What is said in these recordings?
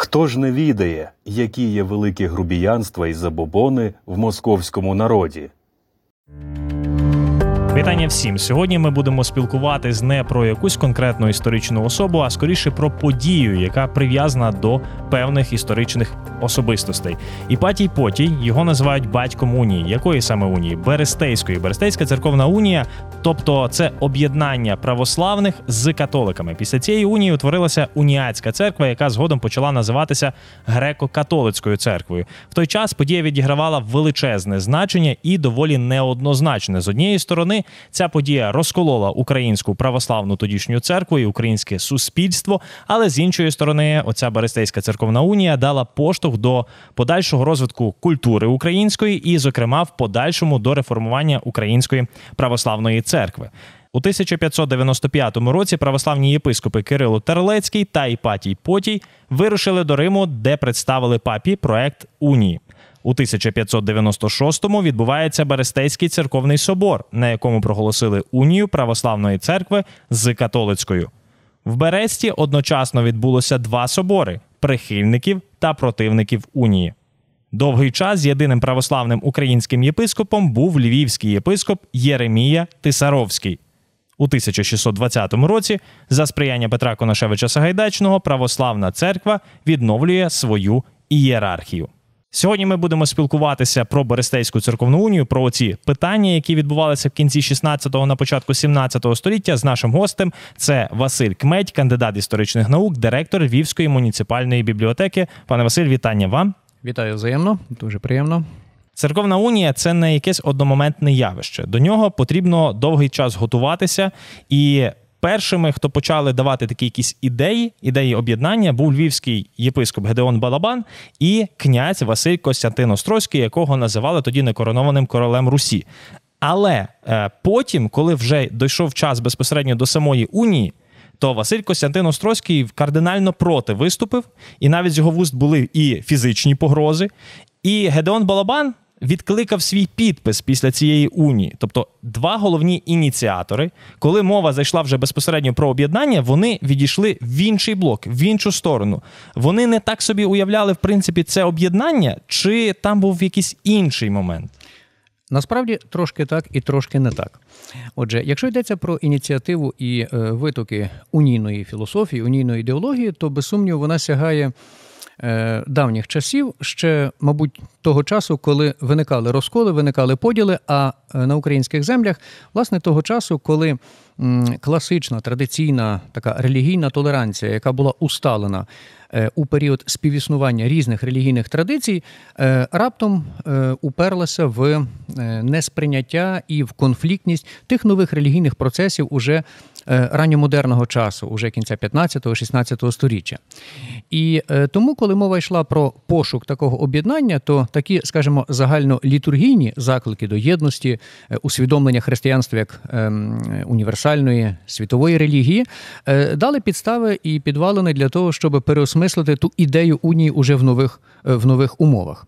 Хто ж не відає, які є великі грубіянства і забобони в московському народі? Вітання всім. Сьогодні ми будемо спілкуватись не про якусь конкретну історичну особу, а скоріше про подію, яка прив'язана до певних історичних особистостей. Іпатій Потій його називають батьком унії. Якої саме унії? Берестейської. Берестейська церковна унія, тобто це об'єднання православних з католиками. Після цієї унії утворилася уніатська церква, яка згодом почала називатися греко-католицькою церквою. В той час подія відігравала величезне значення і доволі неоднозначне. З однієї сторони, ця подія розколола українську православну тодішню церкву і українське суспільство. Але з іншої сторони, оця Берестейська церковна унія дала поштовх до подальшого розвитку культури української і, зокрема, в подальшому до реформування української православної церкви. У 1595 році православні єпископи Кирило Терлецький та Іпатій Потій вирушили до Риму, де представили папі проект унії. У 1596-му відбувається Берестейський церковний собор, на якому проголосили унію православної церкви з католицькою. В Бересті одночасно відбулося два собори прихильників та противників унії. Довгий час єдиним православним українським єпископом був львівський єпископ Єремія Тисаровський. У 1620 році, за сприяння Петра Конашевича Сагайдачного, православна церква відновлює свою ієрархію. Сьогодні ми будемо спілкуватися про Берестейську церковну унію, про ці питання, які відбувалися в кінці 16-го, на початку 17-го століття. З нашим гостем це Василь Кмедь, кандидат історичних наук, директор Львівської муніципальної бібліотеки. Пане Василь, вітання вам. Вітаю взаємно, дуже приємно. Церковна унія це не якесь одномоментне явище. До нього потрібно довгий час готуватися. І першими, хто почали давати такі якісь ідеї, ідеї об'єднання, був львівський єпископ Гедеон Балабан і князь Василь Костянтин Острозький, якого називали тоді некоронованим королем Русі. Але е, потім, коли вже дійшов час безпосередньо до самої унії. То Василь Костянтин Острозький кардинально проти виступив, і навіть з його вуст були і фізичні погрози. І Гедеон Балабан відкликав свій підпис після цієї унії. Тобто, два головні ініціатори, коли мова зайшла вже безпосередньо про об'єднання, вони відійшли в інший блок, в іншу сторону. Вони не так собі уявляли, в принципі, це об'єднання, чи там був якийсь інший момент. Насправді трошки так і трошки не так. Отже, якщо йдеться про ініціативу і е, витоки унійної філософії, унійної ідеології, то без сумніву вона сягає давніх часів, ще, мабуть, того часу, коли виникали розколи, виникали поділи. А е, на українських землях, власне, того часу, коли класична традиційна така релігійна толеранція, яка була усталена е, у період співіснування різних релігійних традицій, раптом уперлася в несприйняття і в конфліктність тих нових релігійних процесів уже Е, ранньомодерного часу, уже кінця 15-16 століття. І е, тому, коли мова йшла про пошук такого об'єднання, то такі, скажімо, загальнолітургійні заклики до єдності, е, усвідомлення християнства як ем, універсальної світової релігії, дали підстави і підвалини для того, щоб переосмислити ту ідею унії уже в нових, в нових умовах.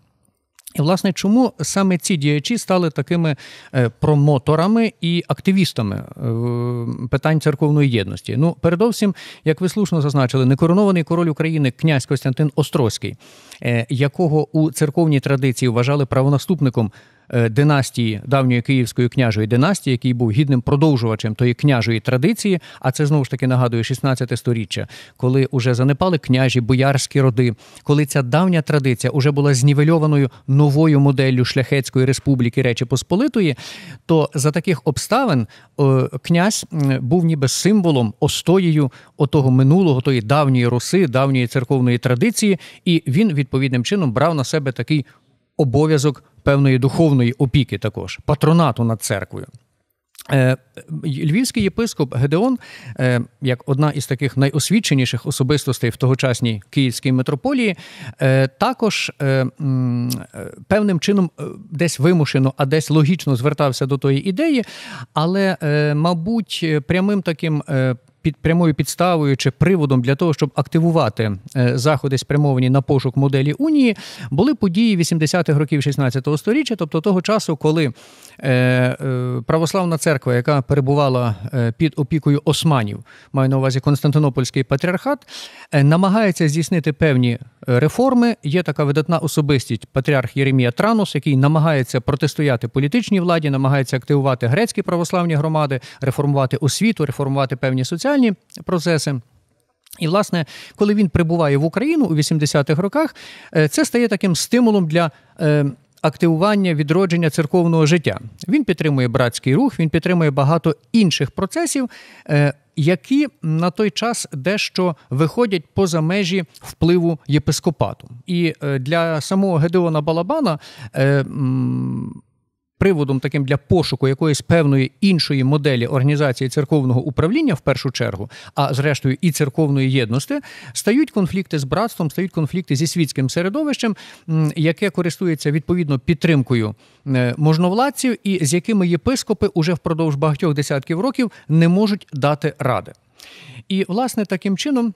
І, власне, чому саме ці діячі стали такими е, промоторами і активістами е, питань церковної єдності? Ну, передовсім, як ви слушно зазначили, некоронований король України князь Костянтин Острозький, е, якого у церковній традиції вважали правонаступником Е, династії давньої київської княжої династії, який був гідним продовжувачем тої княжої традиції. А це знову ж таки нагадує 16 сторіччя, коли уже занепали княжі, боярські роди, коли ця давня традиція вже була знівельованою новою моделлю шляхетської республіки Речі Посполитої, то за таких обставин князь був ніби символом, остоєю отого минулого, тої давньої роси, давньої церковної традиції, і він відповідним чином брав на себе такий обов'язок певної духовної опіки, також патронату над церквою. Е, львівський єпископ Гедеон, е, як одна із таких найосвіченіших особистостей в тогочасній київській митрополії, е, також певним чином десь вимушено, а десь логічно звертався до тої ідеї, але, мабуть, прямим таким під прямою підставою чи приводом для того, щоб активувати е, заходи, спрямовані на пошук моделі Унії, були події 80-х років 16-го століття, тобто того часу, коли е, е, православна церква, яка перебувала під опікою османів, маю на увазі Константинопольський патріархат, намагається здійснити певні реформи. Є така видатна особистість патріарх Єремія Транус, який намагається протистояти політичній владі, намагається активувати грецькі православні громади, реформувати освіту, реформувати певні соціальні процеси. І, власне, коли він прибуває в Україну у 80-х роках, е, це стає таким стимулом для е, активування відродження церковного життя. Він підтримує братський рух, він підтримує багато інших процесів, е, які на той час дещо виходять поза межі впливу єпископату. І для самого Гедеона Балабана. Приводом таким для пошуку якоїсь певної іншої моделі організації церковного управління в першу чергу, а зрештою і церковної єдності, стають конфлікти з братством, стають конфлікти зі світським середовищем, яке користується відповідно підтримкою е, можновладців, і з якими єпископи уже впродовж багатьох десятків років не можуть дати ради. І, власне, таким чином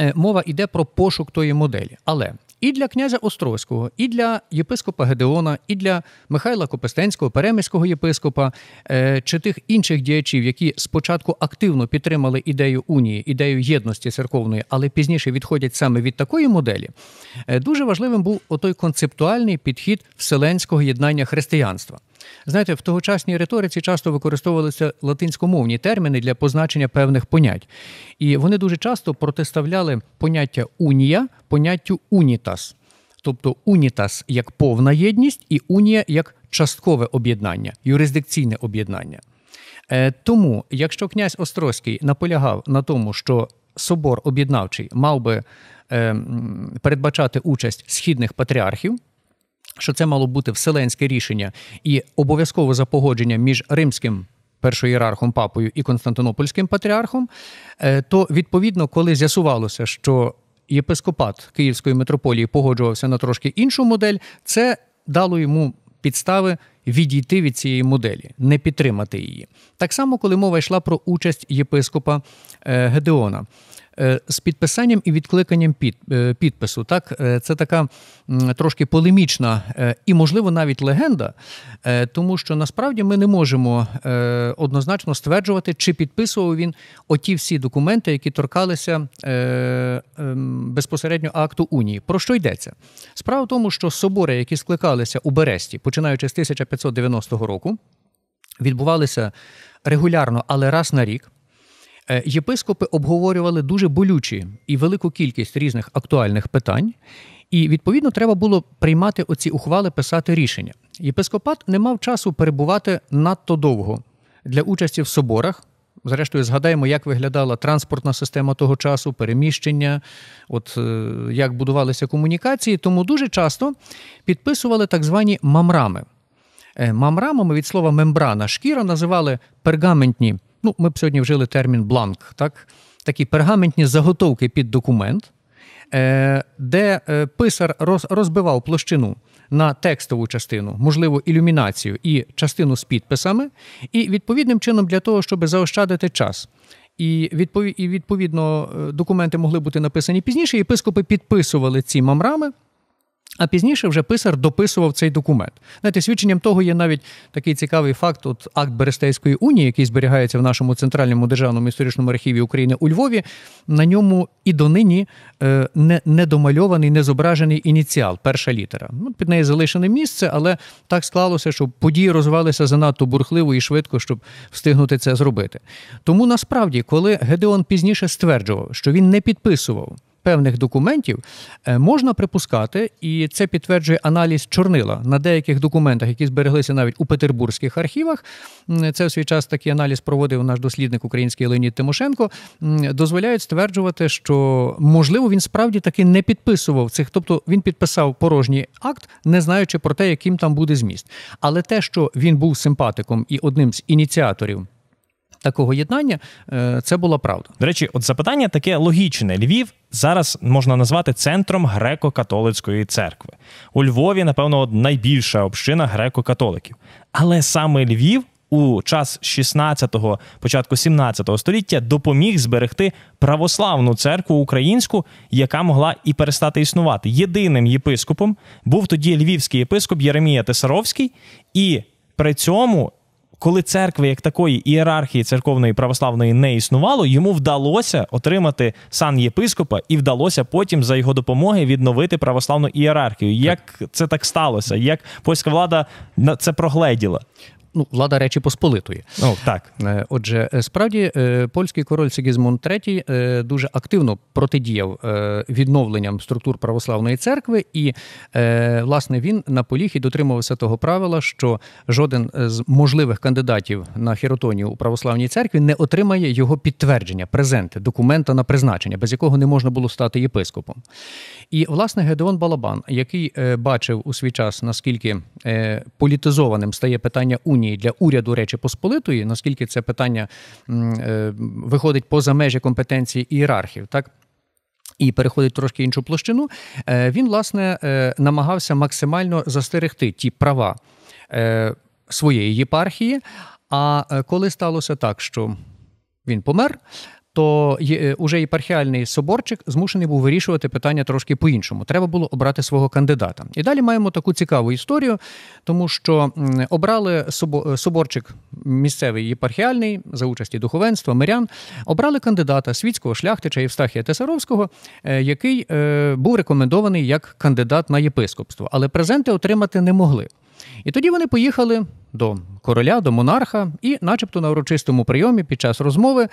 е, мова йде про пошук тої моделі. Але і для князя Острозького, і для єпископа Гедеона, і для Михайла Копестенського, переміського єпископа е, чи тих інших діячів, які спочатку активно підтримали ідею унії, ідею єдності церковної, але пізніше відходять саме від такої моделі, е, дуже важливим був отой концептуальний підхід вселенського єднання християнства. Знаєте, в тогочасній риториці часто використовувалися латинськомовні терміни для позначення певних понять. І вони дуже часто протиставляли поняття унія поняттю унітас. Тобто унітас як повна єдність, і унія як часткове об'єднання, юрисдикційне об'єднання. Е, Тому, якщо князь Острозький наполягав на тому, що собор об'єднавчий мав би е, передбачати участь східних патріархів, що це мало бути вселенське рішення і обов'язково за погодженням між римським першоєрархом папою і Константинопольським патріархом, е, то відповідно, коли з'ясувалося, що єпископат Київської митрополії погоджувався на трошки іншу модель, це дало йому підстави відійти від цієї моделі, не підтримати її. Так само, коли мова йшла про участь єпископа е, Гедеона. Е, З підписанням і відкликанням під, е, підпису, так е, це така трошки полемічна і, можливо, навіть легенда, тому що насправді ми не можемо однозначно стверджувати, чи підписував він оті всі документи, які торкалися ем, безпосередньо акту унії. Про що йдеться? Справа в тому, що собори, які скликалися у Бересті, починаючи з 1590 року, відбувалися регулярно, але раз на рік. Е, Єпископи обговорювали дуже болючі і велику кількість різних актуальних питань, і відповідно треба було приймати оці ухвали, писати рішення. Єпископат не мав часу перебувати надто довго для участі в соборах. Зрештою, згадаємо, як виглядала транспортна система того часу, переміщення, от е, як будувалися комунікації. Тому дуже часто підписували так звані мамрами. Е, Мамрамами від слова мембрана шкіра називали пергаментні. Ну, ми б сьогодні вжили термін бланк, так? такі пергаментні заготовки під документ, е, де е, писар розбивав площину на текстову частину, можливо, ілюмінацію і частину з підписами, і відповідним чином для того, щоб заощадити час. І, відповідно документи могли бути написані пізніше. Єпископи підписували ці мамрами, а пізніше вже писар дописував цей документ. Знаєте, свідченням того є навіть такий цікавий факт: от акт Берестейської унії, який зберігається в нашому центральному державному історичному архіві України у Львові. На ньому і донині е, не, не домальований, не зображений ініціал, перша літера. Ну, під нею залишене місце, але так склалося, що події розвивалися занадто бурхливо і швидко, щоб встигнути це зробити. Тому насправді, коли Гедеон пізніше стверджував, що він не підписував певних документів е, можна припускати, і це підтверджує аналіз чорнила на деяких документах, які збереглися навіть у петербурзьких архівах. Це в свій час такий аналіз проводив наш дослідник український Леонід Тимошенко. Дозволяють стверджувати, що можливо він справді таки не підписував цих, тобто він підписав порожній акт, не знаючи про те, яким там буде зміст. Але те, що він був симпатиком і одним з ініціаторів. Такого єднання е, це була правда. До речі, от запитання таке логічне. Львів зараз можна назвати центром греко-католицької церкви. У Львові, напевно, найбільша община греко-католиків. Але саме Львів у час 16-го, початку 17-го століття допоміг зберегти православну церкву українську, яка могла і перестати існувати. Єдиним єпископом був тоді львівський єпископ Єремія Тесаровський, і при цьому коли церкви як такої ієрархії церковної православної не існувало, йому вдалося отримати сан єпископа і вдалося потім за його допомоги відновити православну ієрархію. Як це так сталося? Як польська влада на це прогледіла? Ну, влада Речі Посполитої. Ну так. Е, Отже, е, справді е, польський король Сигізмунд III дуже активно протидіяв відновленням структур православної церкви, і власне він наполіг і дотримувався того правила, що жоден з можливих кандидатів на хіротонію у православній церкві не отримає його підтвердження, презенти, документа на призначення, без якого не можна було стати єпископом. І власне Гедеон Балабан, який бачив у свій час, наскільки політизованим стає питання унії для уряду Речі Посполитої, наскільки це питання е, виходить поза межі компетенції ієрархів, так. І переходить трошки іншу площину. е, Він, власне, е, намагався максимально застерегти ті права своєї єпархії. А коли сталося так, що він помер, то є- е, уже єпархіальний соборчик змушений був вирішувати питання трошки по-іншому. Треба було обрати свого кандидата. І далі маємо таку цікаву історію, тому що обрали е, соборчик місцевий єпархіальний за участі духовенства, мирян, обрали кандидата світського шляхтича Євстахія Тесаровського, е, який був рекомендований як кандидат на єпископство, але презенти отримати не могли. І тоді вони поїхали до короля, до монарха, і, начебто, на урочистому прийомі під час розмови,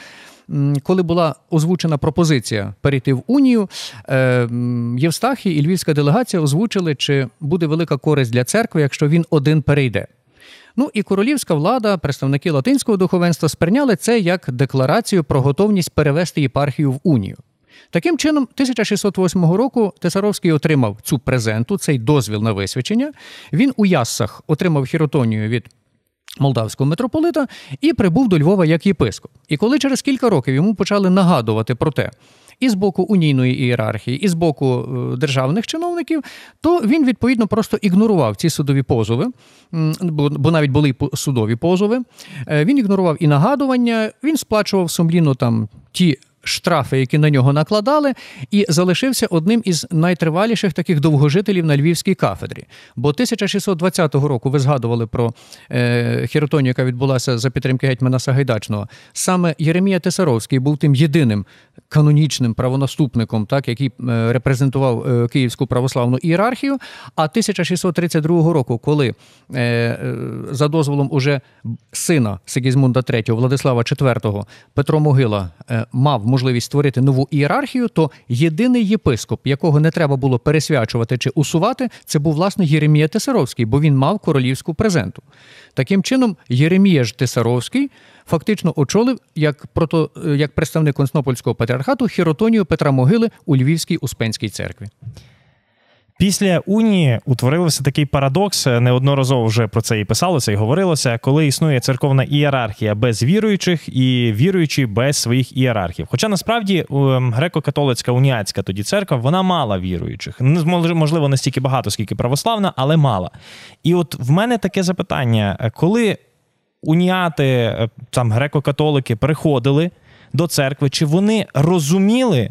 коли була озвучена пропозиція перейти в унію, е, м, Євстахій і львівська делегація озвучили, чи буде велика користь для церкви, якщо він один перейде. Ну і королівська влада, представники латинського духовенства сприйняли це як декларацію про готовність перевести єпархію в унію. Таким чином, 1608 року Тесаровський отримав цю презенту, цей дозвіл на висвячення. Він у Яссах отримав хіротонію від молдавського митрополита і прибув до Львова як єпископ. І коли через кілька років йому почали нагадувати про те, і з боку унійної ієрархії, і з боку е, державних чиновників, то він відповідно просто ігнорував ці судові позови, бо, навіть були судові позови. Е, Він ігнорував і нагадування, він сплачував сумлінно там ті. Штрафи, які на нього накладали, і залишився одним із найтриваліших таких довгожителів на львівській кафедрі. Бо 1620 року ви згадували про е, хіротонію, яка відбулася за підтримки гетьмана Сагайдачного. Саме Єремія Тесаровський був тим єдиним канонічним правонаступником, так, який е, репрезентував е, Київську православну ієрархію. А 1632 року, коли е, е, за дозволом уже сина Сигізмунда III, Владислава IV, Петро Могила е, мав можливість створити нову ієрархію, то єдиний єпископ, якого не треба було пересвячувати чи усувати, це був власне Єремія Тесаровський, бо він мав королівську презенту. Таким чином, Єремія ж Тесаровський фактично очолив як прото, як представник Константинопольського патріархату хіротонію Петра Могили у Львівській Успенській церкві. Після унії утворився такий парадокс. Неодноразово вже про це і писалося, і говорилося, коли існує церковна ієрархія без віруючих і віруючі без своїх ієрархів. Хоча насправді ем, греко-католицька уніатська тоді церква вона мала віруючих. Не можливо настільки багато, скільки православна, але мала. І от в мене таке запитання: Е, коли уніати, е, там греко-католики приходили до церкви, чи вони розуміли?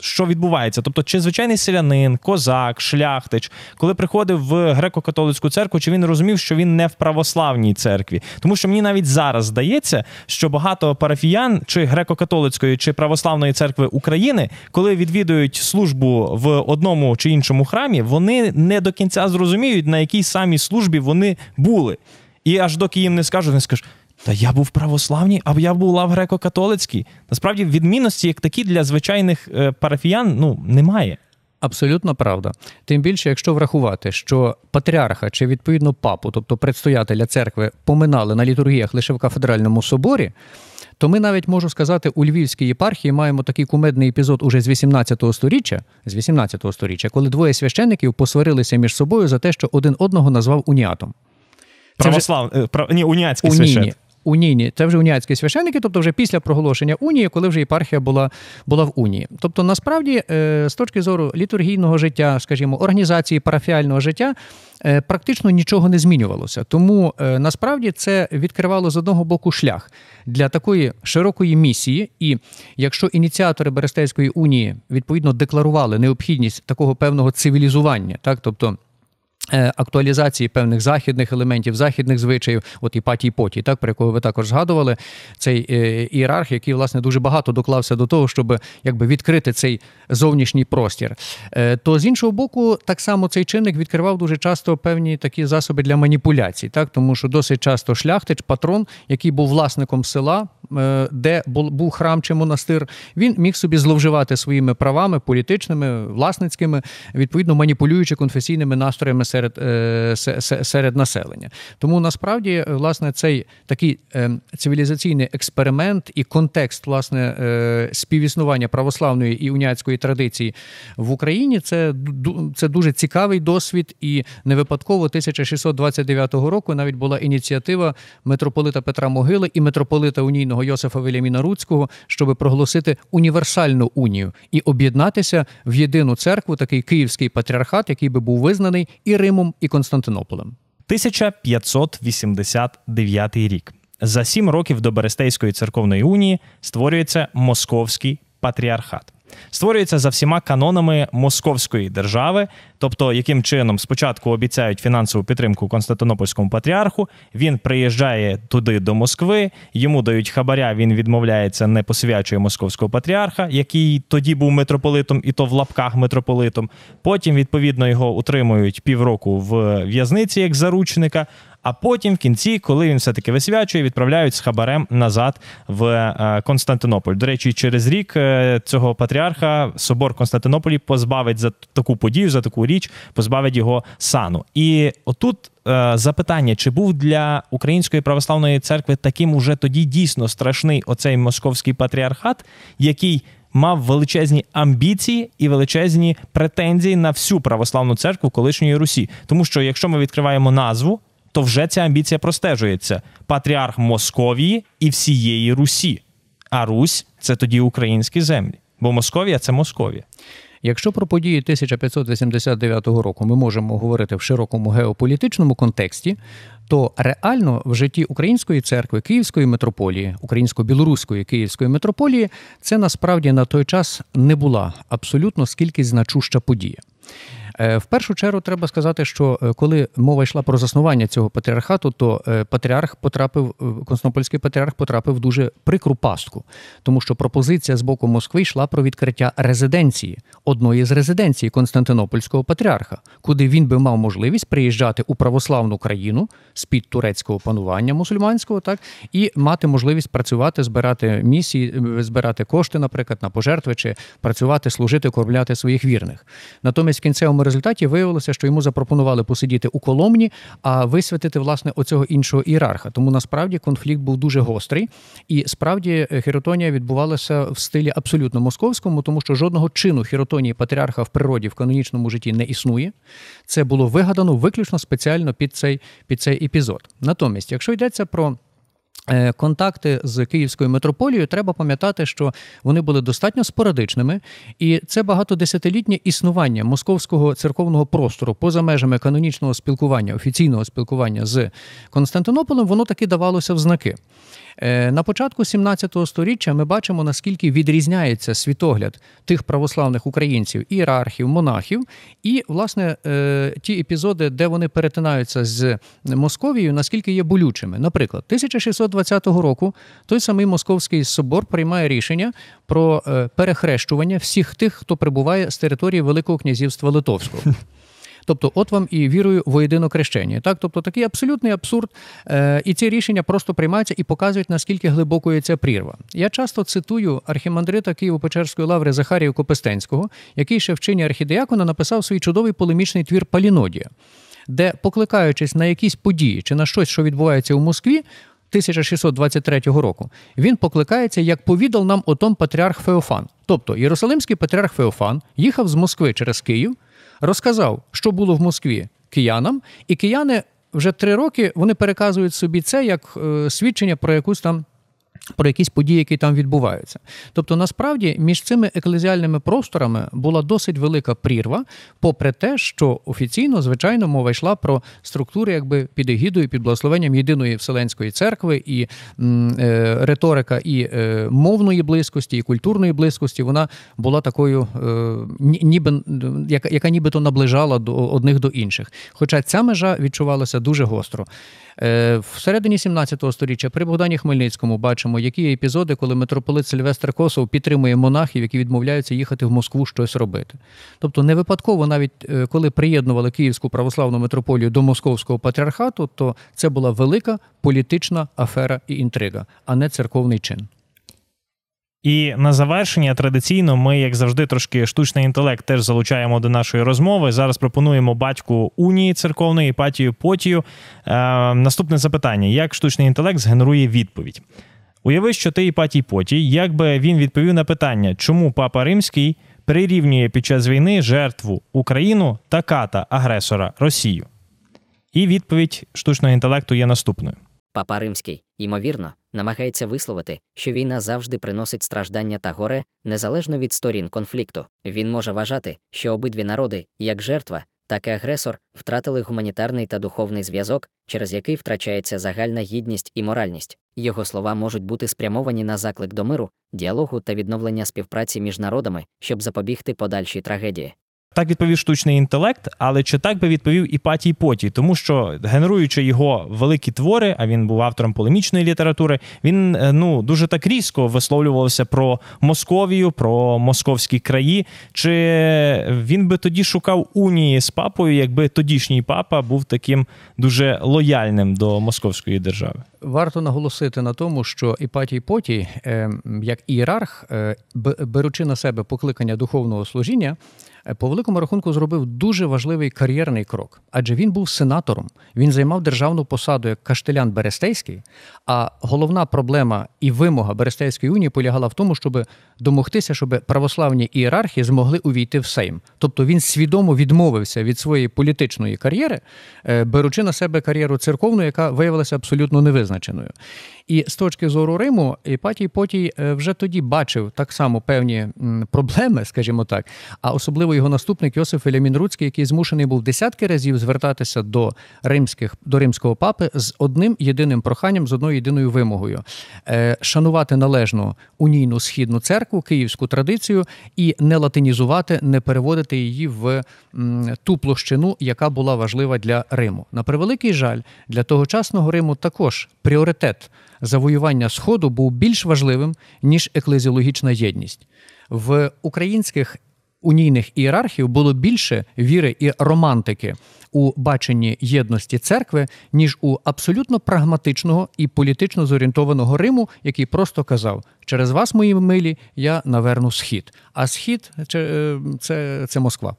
Що відбувається. Тобто, чи звичайний селянин, козак, шляхтич, коли приходив в греко-католицьку церкву, чи він розумів, що він не в православній церкві? Тому що мені навіть зараз здається, що багато парафіян, чи греко-католицької, чи православної церкви України, коли відвідують службу в одному чи іншому храмі, вони не до кінця зрозуміють, на якій самій службі вони були. І аж доки їм не скажуть, вони скажуть. Та я був православній, а я була в греко-католицькій. Насправді відмінності, як такі для звичайних е, парафіян, ну немає. Абсолютно правда. Тим більше, якщо врахувати, що патріарха чи відповідно папу, тобто предстоятеля церкви, поминали на літургіях лише в кафедральному соборі, то ми навіть можу сказати, у Львівській єпархії маємо такий кумедний епізод уже з 18 сторіччя, з 18 сторіччя, коли двоє священиків посварилися між собою за те, що один одного назвав уніатом. Це вже- прав... Ні, уніатський Унійні. Унійні, це вже уніатські священники, тобто вже після проголошення унії, коли вже єпархія була, була в унії. Тобто, насправді, е, з точки зору літургійного життя, скажімо, організації парафіального життя, е, практично нічого не змінювалося. Тому е, насправді це відкривало з одного боку шлях для такої широкої місії. І якщо ініціатори Берестейської унії відповідно декларували необхідність такого певного цивілізування, так тобто Актуалізації певних західних елементів, західних звичаїв, от Іпатій Потій, так про якого ви також згадували, цей е, ієрарх, який власне дуже багато доклався до того, щоб якби відкрити цей зовнішній простір. Е, То з іншого боку, так само цей чинник відкривав дуже часто певні такі засоби для маніпуляцій, так тому що досить часто шляхтич, патрон, який був власником села, е, де був храм чи монастир, він міг собі зловживати своїми правами політичними, власницькими, відповідно маніпулюючи конфесійними настроями серед, е, се- се- серед населення. Тому насправді, власне, цей такий е, цивілізаційний експеримент і контекст власне е, співіснування православної і уніатської традиції в Україні це, це дуже цікавий досвід, і не випадково 1629 року навіть була ініціатива митрополита Петра Могили і митрополита унійного Йосифа Веляміна Руцького, щоб проголосити універсальну унію і об'єднатися в єдину церкву, такий київський патріархат, який би був визнаний і Римом, і Константинополем. 1589 рік. За сім років до Берестейської церковної унії створюється Московський патріархат. Створюється за всіма канонами Московської держави, тобто яким чином спочатку обіцяють фінансову підтримку Константинопольському патріарху. Він приїжджає туди до Москви, йому дають хабаря. Він відмовляється, не посвячує московського патріарха, який тоді був митрополитом, і то в лапках митрополитом. Потім відповідно його утримують півроку в в'язниці як заручника. А потім, в кінці, коли він все-таки висвячує, відправляють з хабарем назад в е, Константинополь. До речі, через рік е, цього патріарха собор Константинополі позбавить за таку подію, за таку річ, позбавить його сану. І отут е, запитання: чи був для Української православної церкви таким уже тоді дійсно страшний оцей московський патріархат, який мав величезні амбіції і величезні претензії на всю православну церкву колишньої Русі. Тому що якщо ми відкриваємо назву, то вже ця амбіція простежується: патріарх Московії і всієї Русі. А Русь це тоді українські землі, бо Московія це Московія. Якщо про події 1589 року ми можемо говорити в широкому геополітичному контексті, то реально в житті української церкви, Київської митрополії, українсько-білоруської Київської митрополії, це насправді на той час не була абсолютно скільки значуща подія. Е, В першу чергу треба сказати, що е, коли мова йшла про заснування цього патріархату, то е, патріарх потрапив, Константинопольський патріарх потрапив в дуже прикру пастку, тому що пропозиція з боку Москви йшла про відкриття резиденції, одної з резиденцій Константинопольського патріарха, куди він би мав можливість приїжджати у православну країну з під турецького панування мусульманського, так і мати можливість працювати, збирати місії, збирати кошти, наприклад, на пожертви чи працювати, служити, кормляти своїх вірних. Натомість в кінцевому результаті виявилося, що йому запропонували посидіти у Коломні, а висвятити власне оцього іншого ієрарха. Тому насправді конфлікт був дуже гострий, і справді е, хіротонія відбувалася в стилі абсолютно московському, тому що жодного чину хіротонії патріарха в природі в канонічному житті не існує. Це було вигадано виключно спеціально під цей, під цей епізод. Натомість, якщо йдеться про Контакти з Київською митрополією треба пам'ятати, що вони були достатньо спорадичними, і це багатодесятилітнє існування московського церковного простору поза межами канонічного спілкування, офіційного спілкування з Константинополем, воно таки давалося в знаки. Е, На початку 17 століття ми бачимо, наскільки відрізняється світогляд тих православних українців, ієрархів, монахів, і, власне, е, ті епізоди, де вони перетинаються з Московією, наскільки є болючими. Наприклад, 1620 року той самий Московський собор приймає рішення про е, перехрещування всіх тих, хто прибуває з території Великого князівства Литовського. Тобто, от вам і вірою воєдино крещення. Так, тобто такий абсолютний абсурд. Е, і ці рішення просто приймаються і показують, наскільки глибокою ця прірва. Я часто цитую архімандрита Києво-Печерської лаври Захарію Копестенського, який ще в чині архідеякона написав свій чудовий полемічний твір Палінодія, де, покликаючись на якісь події чи на щось, що відбувається у Москві. 1623 року він покликається, як повідав нам о том патріарх Феофан. Тобто Єрусалимський патріарх Феофан їхав з Москви через Київ, розказав, що було в Москві киянам, і кияни вже три роки вони переказують собі це як е, свідчення про якусь там Про якісь події, які там відбуваються. Тобто, насправді, між цими еклезіальними просторами була досить велика прірва, попри те, що офіційно, звичайно, мова йшла про структури якби під егідою, під благословенням єдиної Вселенської церкви, і е, риторика і е, мовної близькості, і культурної близькості, вона була такою, е, ніби, яка, яка нібито наближала до одних до інших. Хоча ця межа відчувалася дуже гостро. Е, Всередині 17 століття при Богдані Хмельницькому бачимо, які є епізоди, коли митрополит Сильвестр Косов підтримує монахів, які відмовляються їхати в Москву щось робити. Тобто не випадково, навіть е, коли приєднували Київську православну митрополію до Московського патріархату, то це була велика політична афера і інтрига, а не церковний чин. І на завершення традиційно ми, як завжди, трошки штучний інтелект теж залучаємо до нашої розмови. Зараз пропонуємо батьку унії церковної Іпатію Потію. Е, наступне запитання: як штучний інтелект згенерує відповідь? Уяви, що ти Іпатій Потій, як би він відповів на питання, чому Папа Римський прирівнює під час війни жертву Україну та ката агресора Росію? І відповідь штучного інтелекту є наступною. Папа Римський, ймовірно, намагається висловити, що війна завжди приносить страждання та горе, незалежно від сторін конфлікту. Він може вважати, що обидві народи, як жертва, так і агресор, втратили гуманітарний та духовний зв'язок, через який втрачається загальна гідність і моральність. Його слова можуть бути спрямовані на заклик до миру, діалогу та відновлення співпраці між народами, щоб запобігти подальшій трагедії. Так відповів штучний інтелект, але чи так би відповів Іпатій Потій? Тому що генеруючи його великі твори, а він був автором полемічної літератури, він е, ну дуже так різко висловлювався про Московію, про московські краї. Чи він би тоді шукав унії з папою, якби тодішній папа був таким дуже лояльним до московської держави? Варто наголосити на тому, що Іпатій Потій, е, як ієрарх, е, беручи на себе покликання духовного служіння, по великому рахунку зробив дуже важливий кар'єрний крок, адже він був сенатором. Він займав державну посаду як каштелян Берестейський. А головна проблема і вимога Берестейської унії полягала в тому, щоб домогтися, щоб православні ієрархи змогли увійти в Сейм. Тобто він свідомо відмовився від своєї політичної кар'єри, е, беручи на себе кар'єру церковну, яка виявилася абсолютно невизначеною. І з точки зору Риму, Іпатій Потій е, вже тоді бачив так само певні проблеми, скажімо так, а особливо його наступник Йосиф Велямін Руцький, який змушений був десятки разів звертатися до римських до римського папи з одним єдиним проханням, з одною єдиною вимогою е, шанувати належно унійну східну церкву, київську традицію і не латинізувати, не переводити її в ту площину, яка була важлива для Риму. На превеликий жаль, для тогочасного Риму також пріоритет завоювання Сходу був більш важливим, ніж еклезіологічна єдність. В українських унійних ієрархів було більше віри і романтики у баченні єдності церкви, ніж у абсолютно прагматичного і політично зорієнтованого Риму, який просто казав: через вас, мої милі, я наверну схід. А схід це, е, це, це Москва.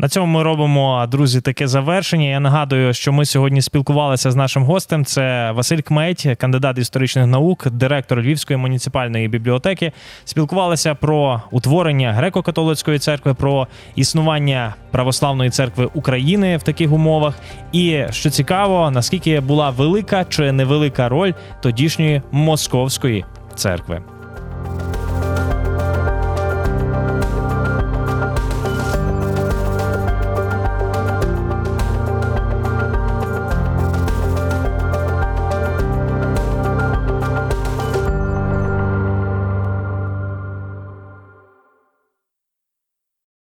На цьому ми робимо, друзі, таке завершення. Я нагадую, що ми сьогодні спілкувалися з нашим гостем. Це Василь Кметь, кандидат історичних наук, директор Львівської муніципальної бібліотеки. Спілкувалися про утворення греко-католицької церкви, про існування православної церкви України в таких умовах. І що цікаво, наскільки була велика чи невелика роль тодішньої московської церкви.